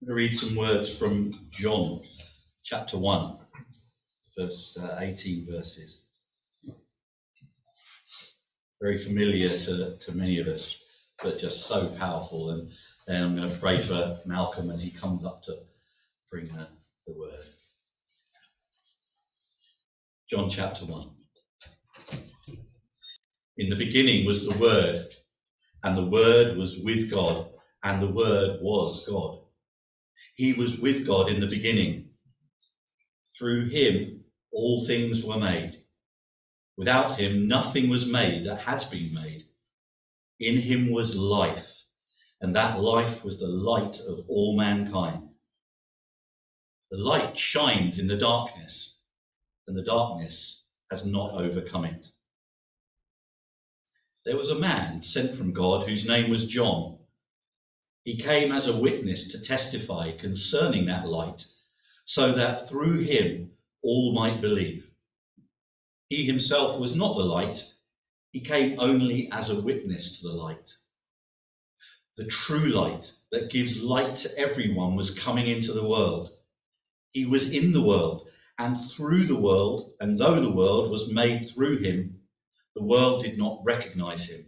I'm going to read some words from John chapter 1, first uh, 18 verses. Very familiar to, to many of us, but just so powerful. And then I'm going to pray for Malcolm as he comes up to bring the, the word. John chapter 1. In the beginning was the Word, and the Word was with God, and the Word was God. He was with God in the beginning. Through him all things were made. Without him nothing was made that has been made. In him was life, and that life was the light of all mankind. The light shines in the darkness, and the darkness has not overcome it. There was a man sent from God whose name was John. He came as a witness to testify concerning that light, so that through him all might believe. He himself was not the light, he came only as a witness to the light. The true light that gives light to everyone was coming into the world. He was in the world, and through the world, and though the world was made through him, the world did not recognize him.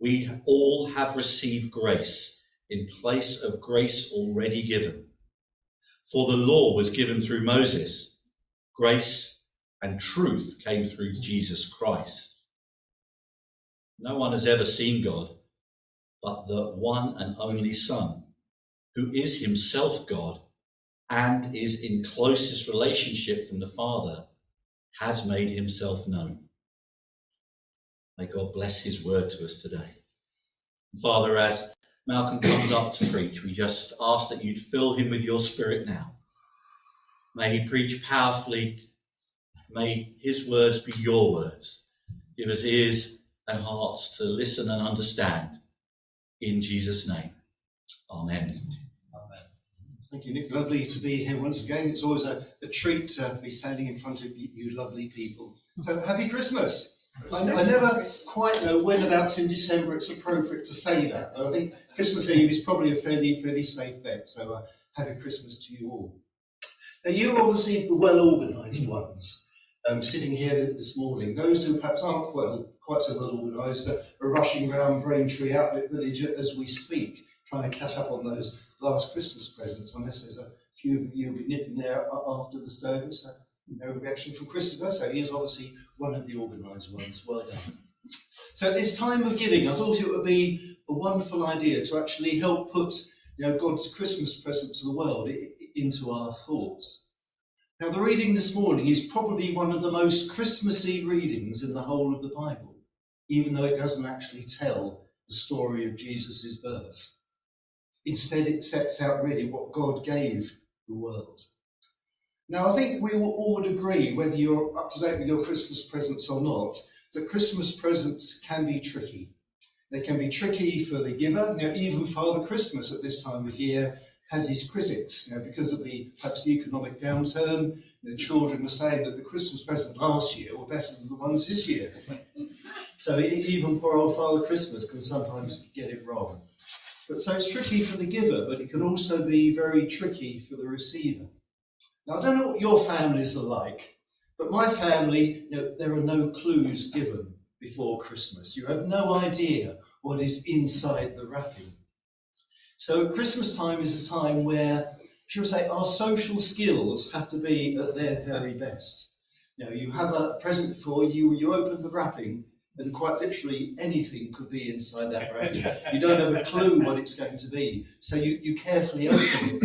we all have received grace in place of grace already given. For the law was given through Moses, grace and truth came through Jesus Christ. No one has ever seen God but the one and only Son, who is himself God and is in closest relationship from the Father, has made himself known. May God bless his word to us today. Father, as Malcolm comes up to preach, we just ask that you'd fill him with your spirit now. May he preach powerfully. May his words be your words. Give us ears and hearts to listen and understand. In Jesus' name. Amen. Amen. Thank you, Nick. Lovely to be here once again. It's always a, a treat to be standing in front of you lovely people. So, happy Christmas. I, I, never quite know when about in December it's appropriate to say that, but I think Christmas Eve is probably a fairly fairly safe bet. So uh, happy Christmas to you all. Now you're obviously the well-organised ones um, sitting here this morning. Those who perhaps aren't well, quite so well organised are, rushing around Braintree Outlet Village as we speak, trying to catch up on those last Christmas presents. Unless there's a few of you be nipping there after the service. Uh, no reaction from Christopher, so he is obviously one of the organised ones. Well done. So at this time of giving, I thought it would be a wonderful idea to actually help put you know, God's Christmas present to the world into our thoughts. Now, the reading this morning is probably one of the most Christmassy readings in the whole of the Bible, even though it doesn't actually tell the story of Jesus' birth. Instead, it sets out really what God gave the world. Now, I think we all would agree, whether you're up to date with your Christmas presents or not, that Christmas presents can be tricky. They can be tricky for the giver. Now, even Father Christmas at this time of year has his critics. Now, because of the perhaps the economic downturn, the children are saying that the Christmas presents last year were better than the ones this year. so even poor old Father Christmas can sometimes get it wrong. But so it's tricky for the giver, but it can also be very tricky for the receiver. Now, I don't know what your families are like, but my family, you know, there are no clues given before Christmas. You have no idea what is inside the wrapping. So Christmas time is a time where should we say, our social skills have to be at their very best. You know, you have a present before you, you open the wrapping, and quite literally anything could be inside that wrapping. You don't have a clue what it's going to be. So you, you carefully open it,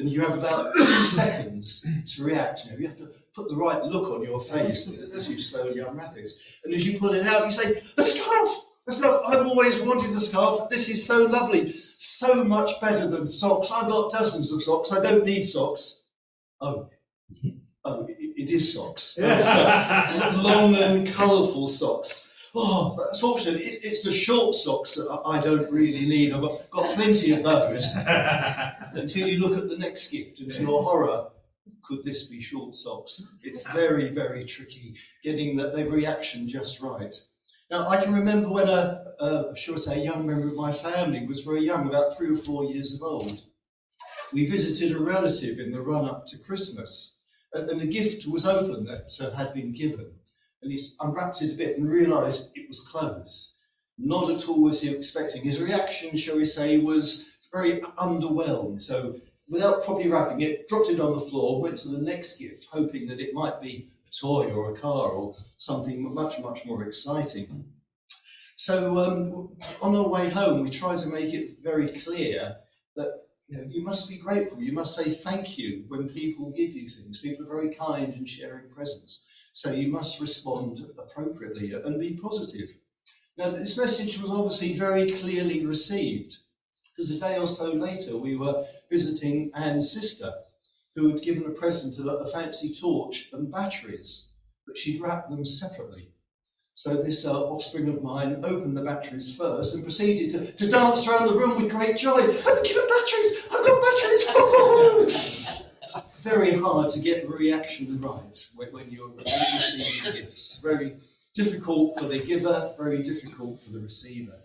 and you have about seconds to react. You, know, you have to put the right look on your face as you slowly unwrap it. And as you pull it out, you say, A scarf! A scarf! I've always wanted a scarf. This is so lovely. So much better than socks. I've got dozens of socks. I don't need socks. Oh. Oh, it, it is socks. Long and colourful socks. Oh, that's fortunate. It, it's the short socks that I don't really need. I've got, plenty of those. Until you look at the next gift, and to your horror, could this be short socks? It's very, very tricky getting the, the reaction just right. Now, I can remember when a, a, shall I say, a young member of my family was very young, about three or four years of old. We visited a relative in the run up to Christmas, and, and the gift was open that uh, had been given and he unwrapped it a bit and realised it was clothes. Not at all was he expecting. His reaction, shall we say, was very underwhelmed. So, without properly wrapping it, dropped it on the floor, went to the next gift, hoping that it might be a toy or a car or something much, much more exciting. So, um, on our way home, we tried to make it very clear that you, know, you must be grateful. You must say thank you when people give you things. People are very kind in sharing presents. So you must respond appropriately and be positive. Now, this message was obviously very clearly received because a day or so later we were visiting Anne's sister, who had given a present of a fancy torch and batteries, but she'd wrapped them separately. So this uh, offspring of mine opened the batteries first and proceeded to, to dance around the room with great joy. I've given batteries! I've got batteries! Very hard to get the reaction right when, when you're receiving gifts. Very difficult for the giver, very difficult for the receiver.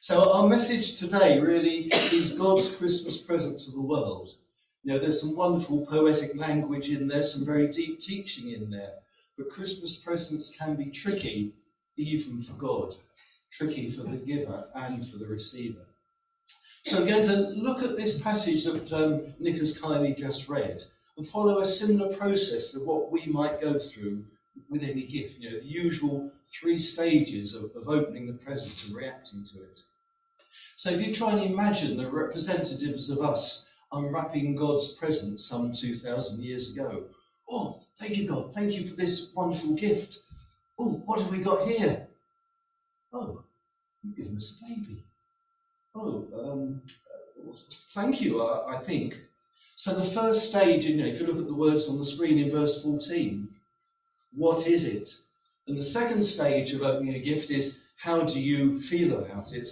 So our message today really is God's Christmas present to the world. You know, there's some wonderful poetic language in there, some very deep teaching in there. But Christmas presents can be tricky, even for God, tricky for the giver and for the receiver. So we're going to look at this passage that um, Nick has kindly just read and follow a similar process to what we might go through with any gift. You know, the usual three stages of, of opening the present and reacting to it. So if you try and imagine the representatives of us unwrapping God's present some 2,000 years ago. Oh, thank you, God. Thank you for this wonderful gift. Oh, what have we got here? Oh, you've given us a baby. Oh, um, thank you, I, I, think. So the first stage, you know, if you look at the words on the screen in verse 14, what is it? And the second stage of opening a gift is how do you feel about it?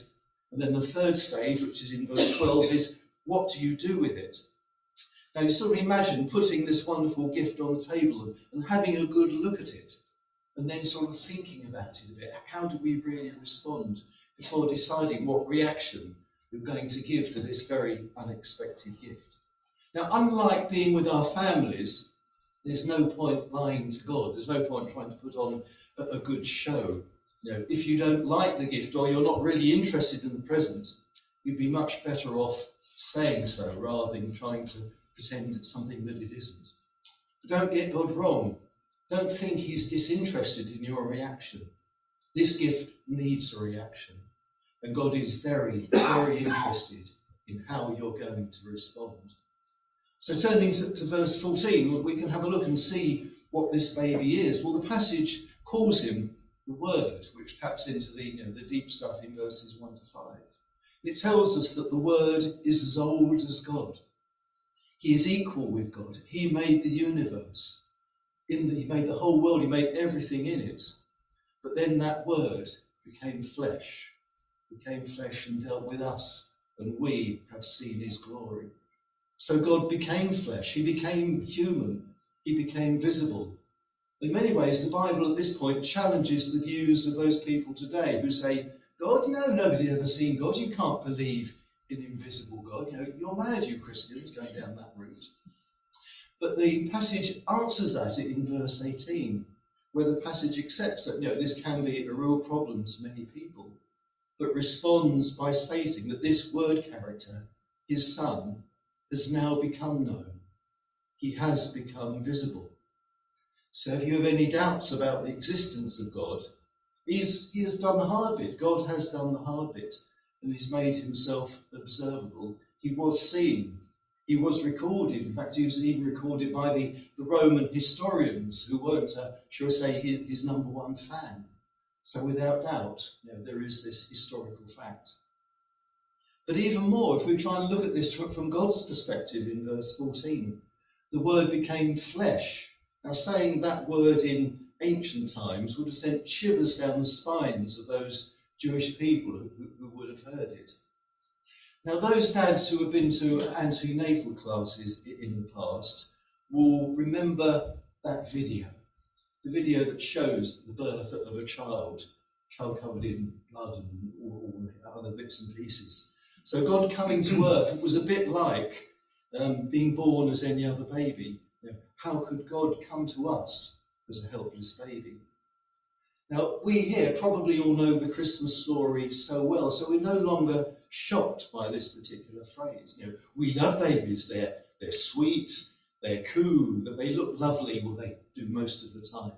And then the third stage, which is in verse 12, is what do you do with it? Now you sort of imagine putting this wonderful gift on the table and, and having a good look at it, and then sort of thinking about it a bit. How do we really respond before deciding what reaction you're going to give to this very unexpected gift. Now, unlike being with our families, there's no point lying to God. There's no point trying to put on a, a good show. You know, if you don't like the gift or you're not really interested in the present, you'd be much better off saying so rather than trying to pretend it's something that it isn't. But don't get God wrong. Don't think he's disinterested in your reaction. This gift needs a reaction. And God is very, very interested in how you're going to respond. So turning to, to, verse 14, we can have a look and see what this baby is. Well, the passage calls him the Word, which taps into the, you know, the deep stuff in verses 1 to 5. It tells us that the Word is as old as God. He is equal with God. He made the universe. The, he made the whole world. He made everything in it. But then that word became flesh, became flesh and dealt with us, and we have seen his glory. So God became flesh, he became human, he became visible. In many ways, the Bible at this point challenges the views of those people today who say, God, no, nobody's ever seen God. You can't believe in invisible God. You know, you're mad, you Christians, going down that route. But the passage answers that in verse 18 where the passage accepts that you know, this can be a real problem to many people, but responds by stating that this word character, his son, has now become known. He has become visible. So if you have any doubts about the existence of God, he's, he has done the hard bit. God has done the hard bit and he's made himself observable. He was seen. He was recorded. In fact, he was even recorded by the, the Roman historians who weren't, uh, shall I say, his, his number one fan. So without doubt, you know, there is this historical fact. But even more, if we try and look at this from, from God's perspective in verse 14, the word became flesh. Now, saying that word in ancient times would have sent shivers down the spines of those Jewish people who, who would have heard it. Now, those dads who have been to antenatal classes in the past will remember that video, the video that shows the birth of a child, child covered in blood and all, the other bits and pieces. So God coming to earth was a bit like um, being born as any other baby. You know, how could God come to us as a helpless baby? Now, we here probably all know the Christmas story so well, so we're no longer shocked by this particular phrase. You know, we love babies, they're, they're sweet, they're cool, that they look lovely, well, they do most of the time.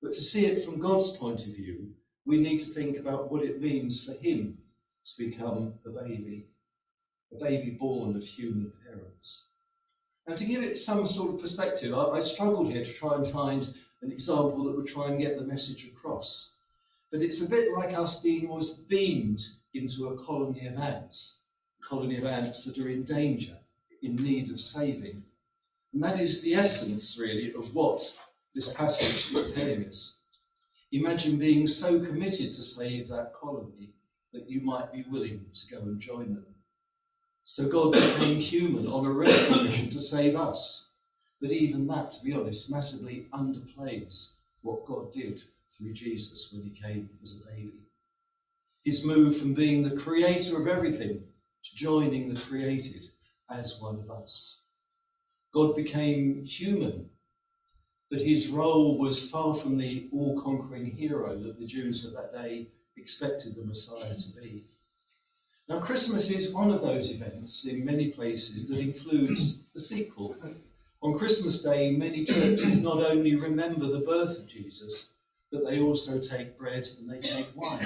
But to see it from God's point of view, we need to think about what it means for Him to become a baby, a baby born of human parents. And to give it some sort of perspective, I, I struggled here to try and find an example that would try and get the message across. But it's a bit like us being almost beamed into a colony of ants, a colony of ants that are in danger, in need of saving. And that is the essence, really, of what this passage is telling us. Imagine being so committed to save that colony that you might be willing to go and join them. So God became human on a rescue mission to save us. But even that, to be honest, massively underplays what God did through Jesus when he came as a baby. His move from being the creator of everything to joining the created as one of us. God became human, but his role was far from the all conquering hero that the Jews of that day expected the Messiah to be. Now, Christmas is one of those events in many places that includes the sequel. On Christmas Day, many churches not only remember the birth of Jesus, but they also take bread and they take wine.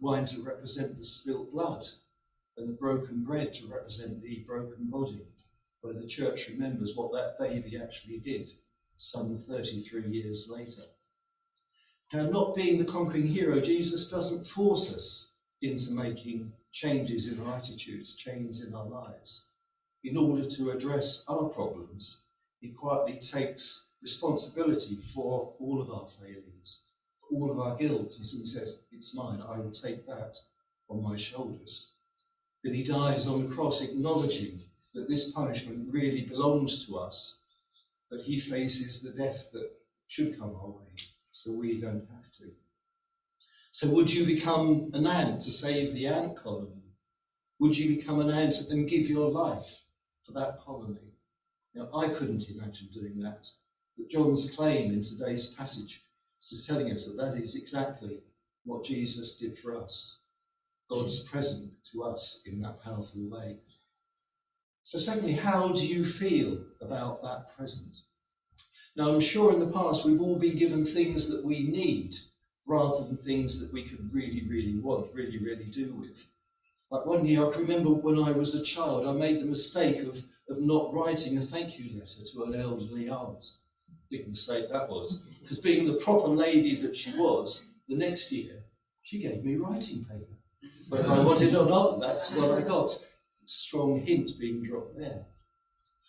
Wine to represent the spilt blood, and the broken bread to represent the broken body, where the church remembers what that baby actually did some 33 years later. Now, not being the conquering hero, Jesus doesn't force us into making changes in our attitudes, changes in our lives. In order to address our problems, he quietly takes responsibility for all of our failings, all of our guilt. And he says, It's mine, I will take that on my shoulders. Then he dies on the cross, acknowledging that this punishment really belongs to us, but he faces the death that should come our way so we don't have to. So, would you become an ant to save the ant colony? Would you become an ant and give your life for that colony? Now, I couldn't imagine doing that, but John's claim in today's passage is telling us that that is exactly what Jesus did for us. God's present to us in that powerful way. So, secondly, how do you feel about that present? Now, I'm sure in the past we've all been given things that we need rather than things that we could really, really want, really, really do with. Like one year, I can remember when I was a child, I made the mistake of, of not writing a thank you letter to an elderly aunt. Big mistake that was. Because being the proper lady that she was, the next year, she gave me writing paper. Whether I wanted or not, that's what I got. Strong hint being dropped there.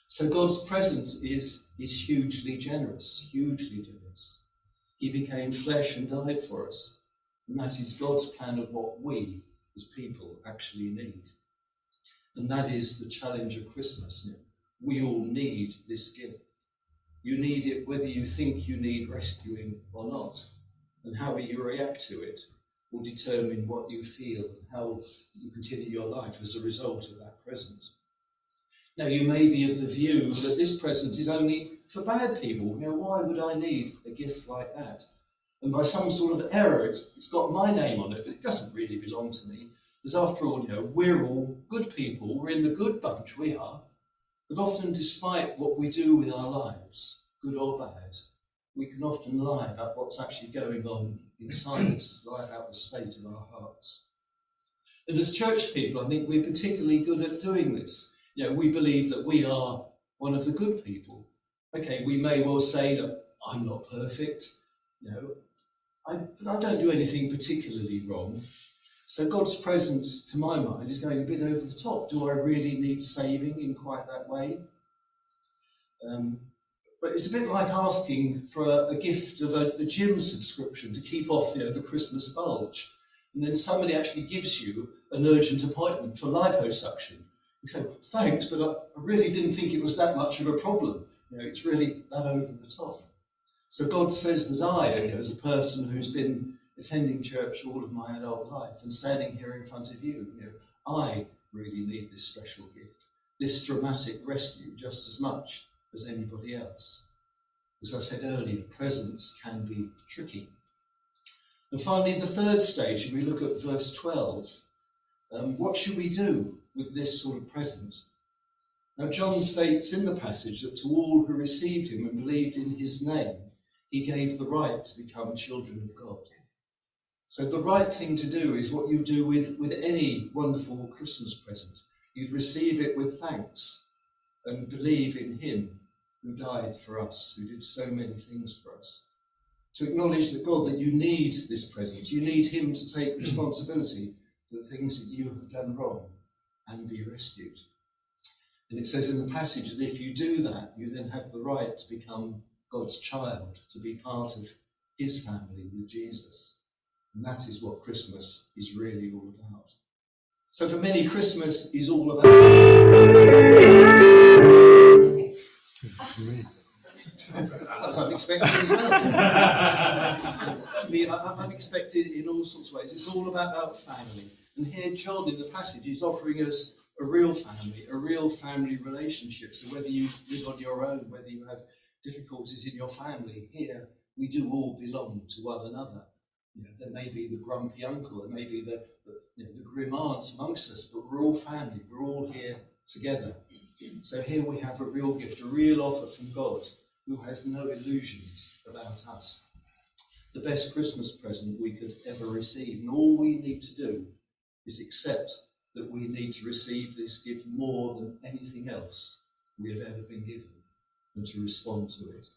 So God's presence is, is hugely generous, hugely generous. He became flesh and died for us. And that is God's plan of what we as people actually need. And that is the challenge of Christmas. We all need this gift. You need it whether you think you need rescuing or not. And how you react to it will determine what you feel and how you continue your life as a result of that present. Now, you may be of the view that this present is only for bad people. You know, why would I need a gift like that? And by some sort of error, it's, it's got my name on it, but it doesn't really belong to me. Because after all, you know, we're all good people. We're in the good bunch, we are. But often, despite what we do with our lives, good or bad, we can often lie about what's actually going on inside us, lie about the state of our hearts. And as church people, I think we're particularly good at doing this. You know, we believe that we are one of the good people. Okay, we may well say that I'm not perfect, you know, I, I don't do anything particularly wrong. So God's presence, to my mind, is going a bit over the top. Do I really need saving in quite that way? Um, but it's a bit like asking for a, a gift of a, a, gym subscription to keep off, you know, the Christmas bulge, and then somebody actually gives you an urgent appointment for liposuction. You say, thanks, but I, I really didn't think it was that much of a problem. You know, it's really that over the top. So God says that I, you know, as a person who's been attending church all of my adult life and standing here in front of you, you know, I really need this special gift, this dramatic rescue just as much as anybody else. As I said earlier, presence can be tricky. And finally, the third stage, we look at verse 12, um, what should we do with this sort of present? Now, John states in the passage that to all who received him and believed in his name, he gave the right to become children of God. So the right thing to do is what you do with, with any wonderful Christmas present. You'd receive it with thanks and believe in him who died for us, who did so many things for us. To acknowledge that God, that you need this present, you need him to take responsibility for the things that you have done wrong and be rescued. And it says in the passage that if you do that, you then have the right to become God's child, to be part of his family with Jesus. And that is what Christmas is really all about. So for many, Christmas is all about. That's unexpected as well. unexpected in all sorts of ways. It's all about our family. And here, John in the passage is offering us a real family, a real family relationship. So whether you live on your own, whether you have difficulties in your family. Here, we do all belong to one another. You know, there may be the grumpy uncle, there may be the, the, you know, the grim aunts amongst us, but we're all family. We're all here together. So here we have a real gift, a real offer from God who has no illusions about us. The best Christmas present we could ever receive. And all we need to do is accept that we need to receive this gift more than anything else we have ever been given and to respond to it.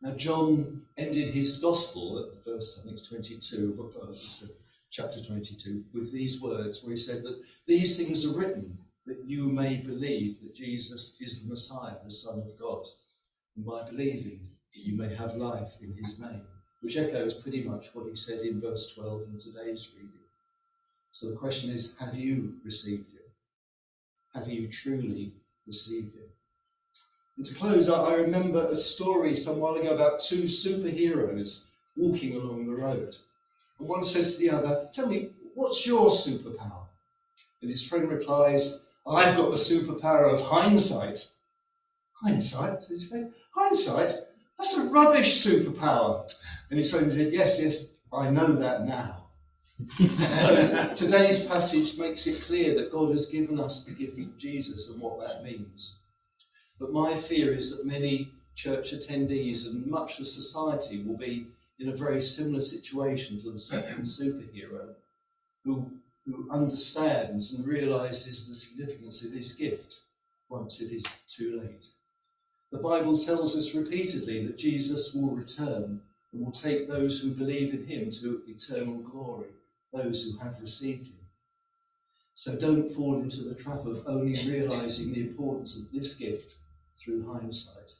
Now, John ended his gospel at verse, I think it's 22, uh, chapter 22, with these words where he said that these things are written that you may believe that Jesus is the Messiah, the Son of God. And by believing, you may have life in his name, which echoes pretty much what he said in verse 12 in today's reading. So the question is have you received him? Have you truly received him? And to close, I remember a story some while ago about two superheroes walking along the road. And one says to the other, Tell me, what's your superpower? And his friend replies, I've got the superpower of hindsight. Hindsight? says his friend. Hindsight? That's a rubbish superpower. And his friend said, Yes, yes, I know that now. so today's passage makes it clear that God has given us the gift of Jesus and what that means. But my fear is that many church attendees and much of society will be in a very similar situation to the second superhero who, who understands and realizes the significance of this gift once it is too late. The Bible tells us repeatedly that Jesus will return and will take those who believe in him to eternal glory, those who have received him. So don't fall into the trap of only realizing the importance of this gift through hindsight.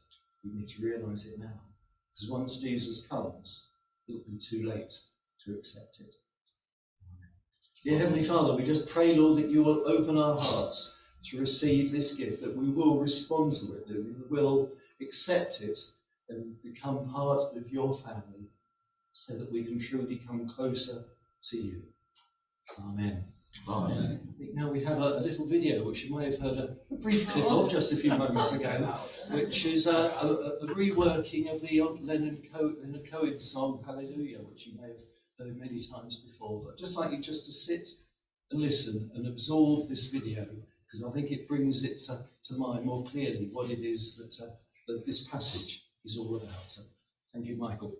We need to realize it now. Because once Jesus comes, it'll be too late to accept it. Dear Heavenly Father, we just pray, Lord, that you will open our hearts to receive this gift, that we will respond to it, that we will accept it and become part of your family so that we can truly come closer to you. Amen. Oh, Amen. Now we have a, a, little video which you may have heard a, a brief clip of oh. just a few moments ago, which is a, a reworking of the old Leonard, Co- Leonard Cohen song Hallelujah, which you may have heard many times before. But just like you just to sit and listen and absorb this video because I think it brings it to, to, mind more clearly what it is that, uh, that this passage is all about. thank you, Michael.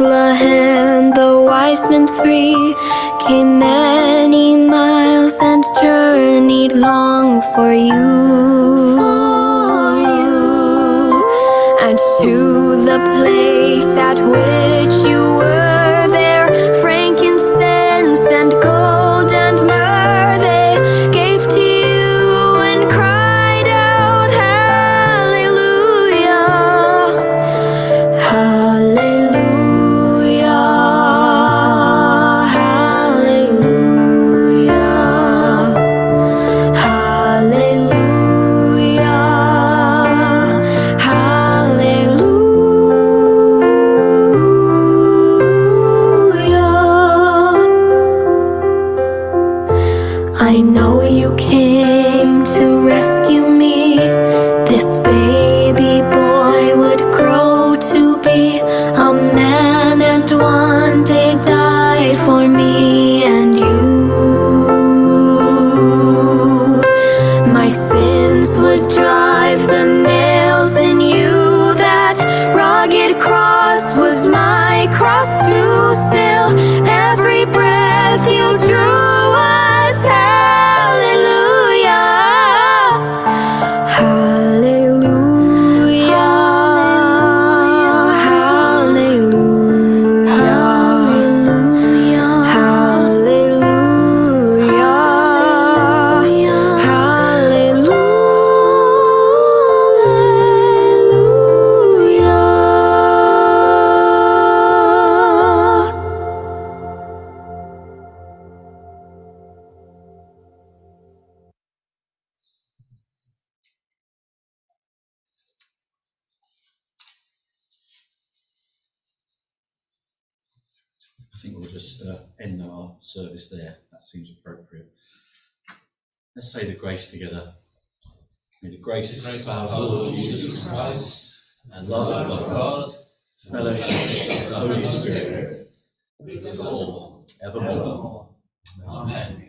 Bethlehem, the wise men three came many miles and journeyed long for you. know just uh, end our service there. That seems appropriate. Let's say the grace together. May the grace, The grace of our Lord Jesus Christ, and love of God, fellowship of the Holy Spirit, be with us all evermore. Amen.